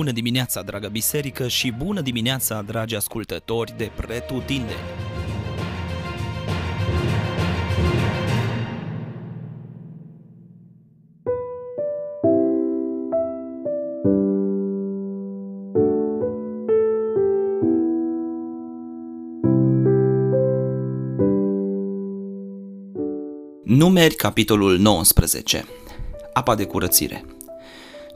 Bună dimineața, dragă biserică, și bună dimineața, dragi ascultători de Pretutindeni! Numeri, capitolul 19 Apa de curățire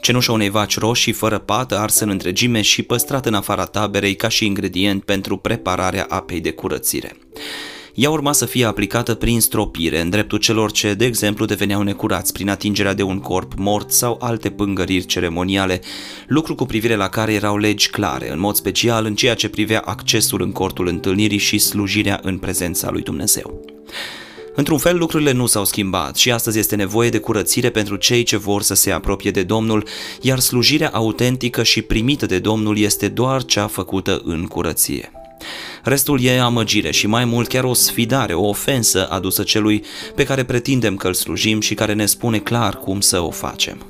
Cenușa unei vaci roșii fără pată arsă în întregime și păstrat în afara taberei ca și ingredient pentru prepararea apei de curățire. Ea urma să fie aplicată prin stropire în dreptul celor ce, de exemplu, deveneau necurați prin atingerea de un corp mort sau alte pângăriri ceremoniale, lucru cu privire la care erau legi clare, în mod special în ceea ce privea accesul în cortul întâlnirii și slujirea în prezența lui Dumnezeu. Într-un fel, lucrurile nu s-au schimbat și astăzi este nevoie de curățire pentru cei ce vor să se apropie de Domnul, iar slujirea autentică și primită de Domnul este doar cea făcută în curăție. Restul e amăgire și mai mult chiar o sfidare, o ofensă adusă celui pe care pretindem că îl slujim și care ne spune clar cum să o facem.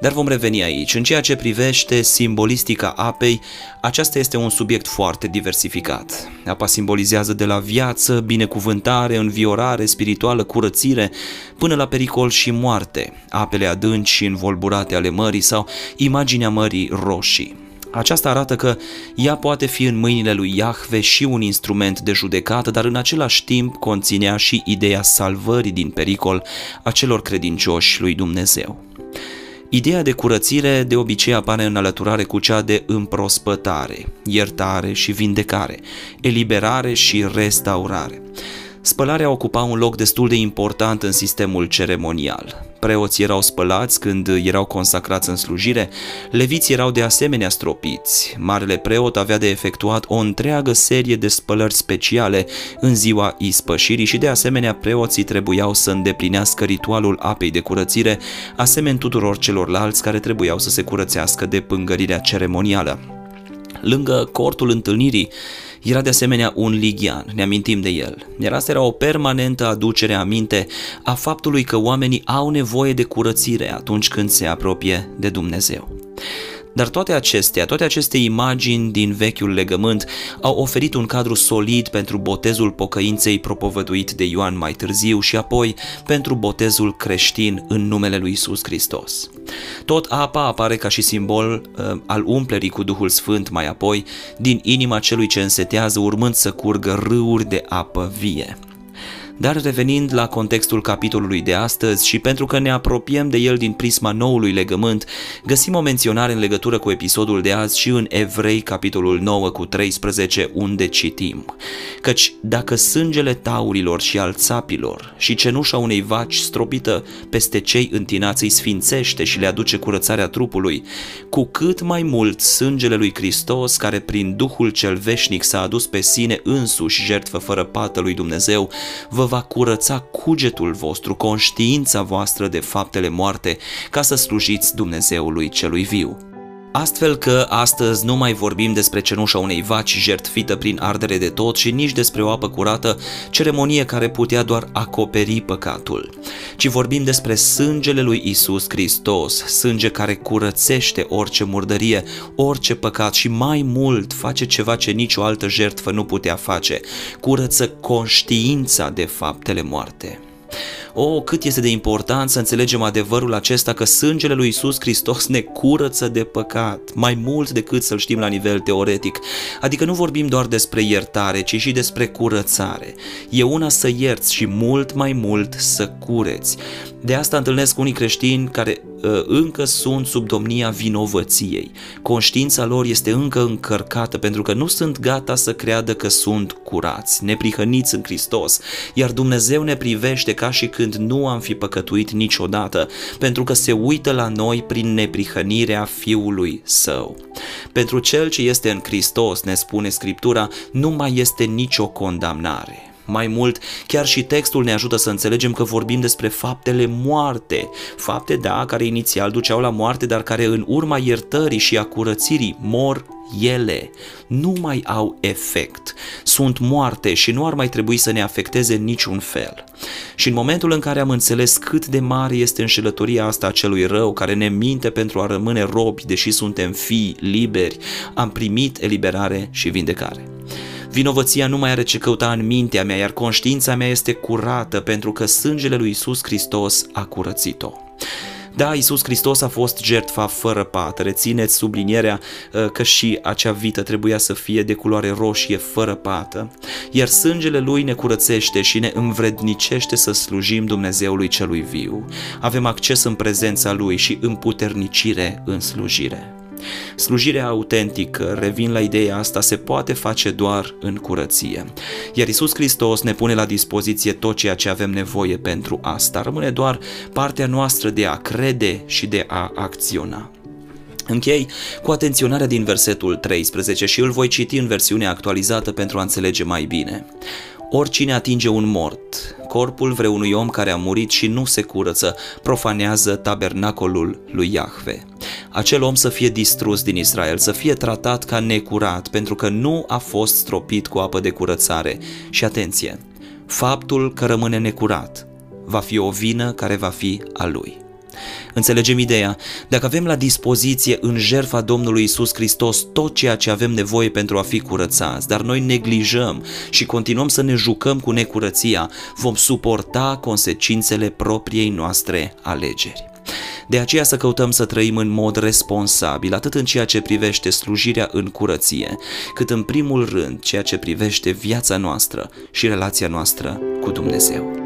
Dar vom reveni aici. În ceea ce privește simbolistica apei, aceasta este un subiect foarte diversificat. Apa simbolizează de la viață, binecuvântare, înviorare spirituală, curățire, până la pericol și moarte, apele adânci și învolburate ale mării sau imaginea mării roșii. Aceasta arată că ea poate fi în mâinile lui Iahve și un instrument de judecată, dar în același timp conținea și ideea salvării din pericol a celor credincioși lui Dumnezeu. Ideea de curățire de obicei apare în alăturare cu cea de împrospătare, iertare și vindecare, eliberare și restaurare. Spălarea ocupa un loc destul de important în sistemul ceremonial. Preoții erau spălați când erau consacrați în slujire, leviții erau de asemenea stropiți. Marele preot avea de efectuat o întreagă serie de spălări speciale în ziua ispășirii și de asemenea preoții trebuiau să îndeplinească ritualul apei de curățire, asemeni tuturor celorlalți care trebuiau să se curățească de pângărirea ceremonială. Lângă cortul întâlnirii era de asemenea un ligian, ne amintim de el. Iar asta era o permanentă aducere aminte a faptului că oamenii au nevoie de curățire atunci când se apropie de Dumnezeu. Dar toate acestea, toate aceste imagini din vechiul legământ au oferit un cadru solid pentru botezul pocăinței propovăduit de Ioan mai târziu și apoi pentru botezul creștin în numele lui Isus Hristos. Tot apa apare ca și simbol uh, al umplerii cu Duhul Sfânt mai apoi din inima celui ce însetează urmând să curgă râuri de apă vie. Dar revenind la contextul capitolului de astăzi și pentru că ne apropiem de el din prisma noului legământ, găsim o menționare în legătură cu episodul de azi și în Evrei, capitolul 9 cu 13, unde citim. Căci dacă sângele taurilor și al țapilor și cenușa unei vaci stropită peste cei întinați îi sfințește și le aduce curățarea trupului, cu cât mai mult sângele lui Hristos, care prin Duhul cel veșnic s-a adus pe sine însuși jertfă fără pată lui Dumnezeu, vă va curăța cugetul vostru, conștiința voastră de faptele moarte, ca să slujiți Dumnezeului celui viu. Astfel că astăzi nu mai vorbim despre cenușa unei vaci jertfită prin ardere de tot și nici despre o apă curată, ceremonie care putea doar acoperi păcatul, ci vorbim despre sângele lui Isus Hristos, sânge care curățește orice murdărie, orice păcat și mai mult face ceva ce nicio altă jertfă nu putea face, curăță conștiința de faptele moarte. O, oh, cât este de important să înțelegem adevărul acesta că sângele lui Isus Hristos ne curăță de păcat, mai mult decât să-l știm la nivel teoretic. Adică nu vorbim doar despre iertare, ci și despre curățare. E una să ierți și mult mai mult să cureți. De asta întâlnesc unii creștini care uh, încă sunt sub domnia vinovăției. Conștiința lor este încă încărcată pentru că nu sunt gata să creadă că sunt curați, neprihăniți în Hristos, iar Dumnezeu ne privește ca și când nu am fi păcătuit niciodată, pentru că se uită la noi prin neprihănirea Fiului Său. Pentru cel ce este în Hristos, ne spune Scriptura, nu mai este nicio condamnare. Mai mult, chiar și textul ne ajută să înțelegem că vorbim despre faptele moarte, fapte, da, care inițial duceau la moarte, dar care în urma iertării și a curățirii mor ele nu mai au efect, sunt moarte și nu ar mai trebui să ne afecteze în niciun fel. Și în momentul în care am înțeles cât de mare este înșelătoria asta a celui rău care ne minte pentru a rămâne robi, deși suntem fii liberi, am primit eliberare și vindecare. Vinovăția nu mai are ce căuta în mintea mea, iar conștiința mea este curată pentru că sângele lui Isus Hristos a curățit-o. Da, Isus Hristos a fost jertfa fără pată. Rețineți sublinierea uh, că și acea vită trebuia să fie de culoare roșie fără pată, iar sângele lui ne curățește și ne învrednicește să slujim Dumnezeului celui viu. Avem acces în prezența lui și împuternicire în slujire. Slujirea autentică, revin la ideea asta, se poate face doar în curăție. Iar Isus Hristos ne pune la dispoziție tot ceea ce avem nevoie pentru asta. Rămâne doar partea noastră de a crede și de a acționa. Închei cu atenționarea din versetul 13 și îl voi citi în versiunea actualizată pentru a înțelege mai bine. Oricine atinge un mort, corpul vreunui om care a murit și nu se curăță, profanează tabernacolul lui Iahve. Acel om să fie distrus din Israel, să fie tratat ca necurat, pentru că nu a fost stropit cu apă de curățare. Și atenție, faptul că rămâne necurat va fi o vină care va fi a lui. Înțelegem ideea? Dacă avem la dispoziție în jertfa Domnului Isus Hristos tot ceea ce avem nevoie pentru a fi curățați, dar noi neglijăm și continuăm să ne jucăm cu necurăția, vom suporta consecințele propriei noastre alegeri. De aceea să căutăm să trăim în mod responsabil, atât în ceea ce privește slujirea în curăție, cât în primul rând ceea ce privește viața noastră și relația noastră cu Dumnezeu.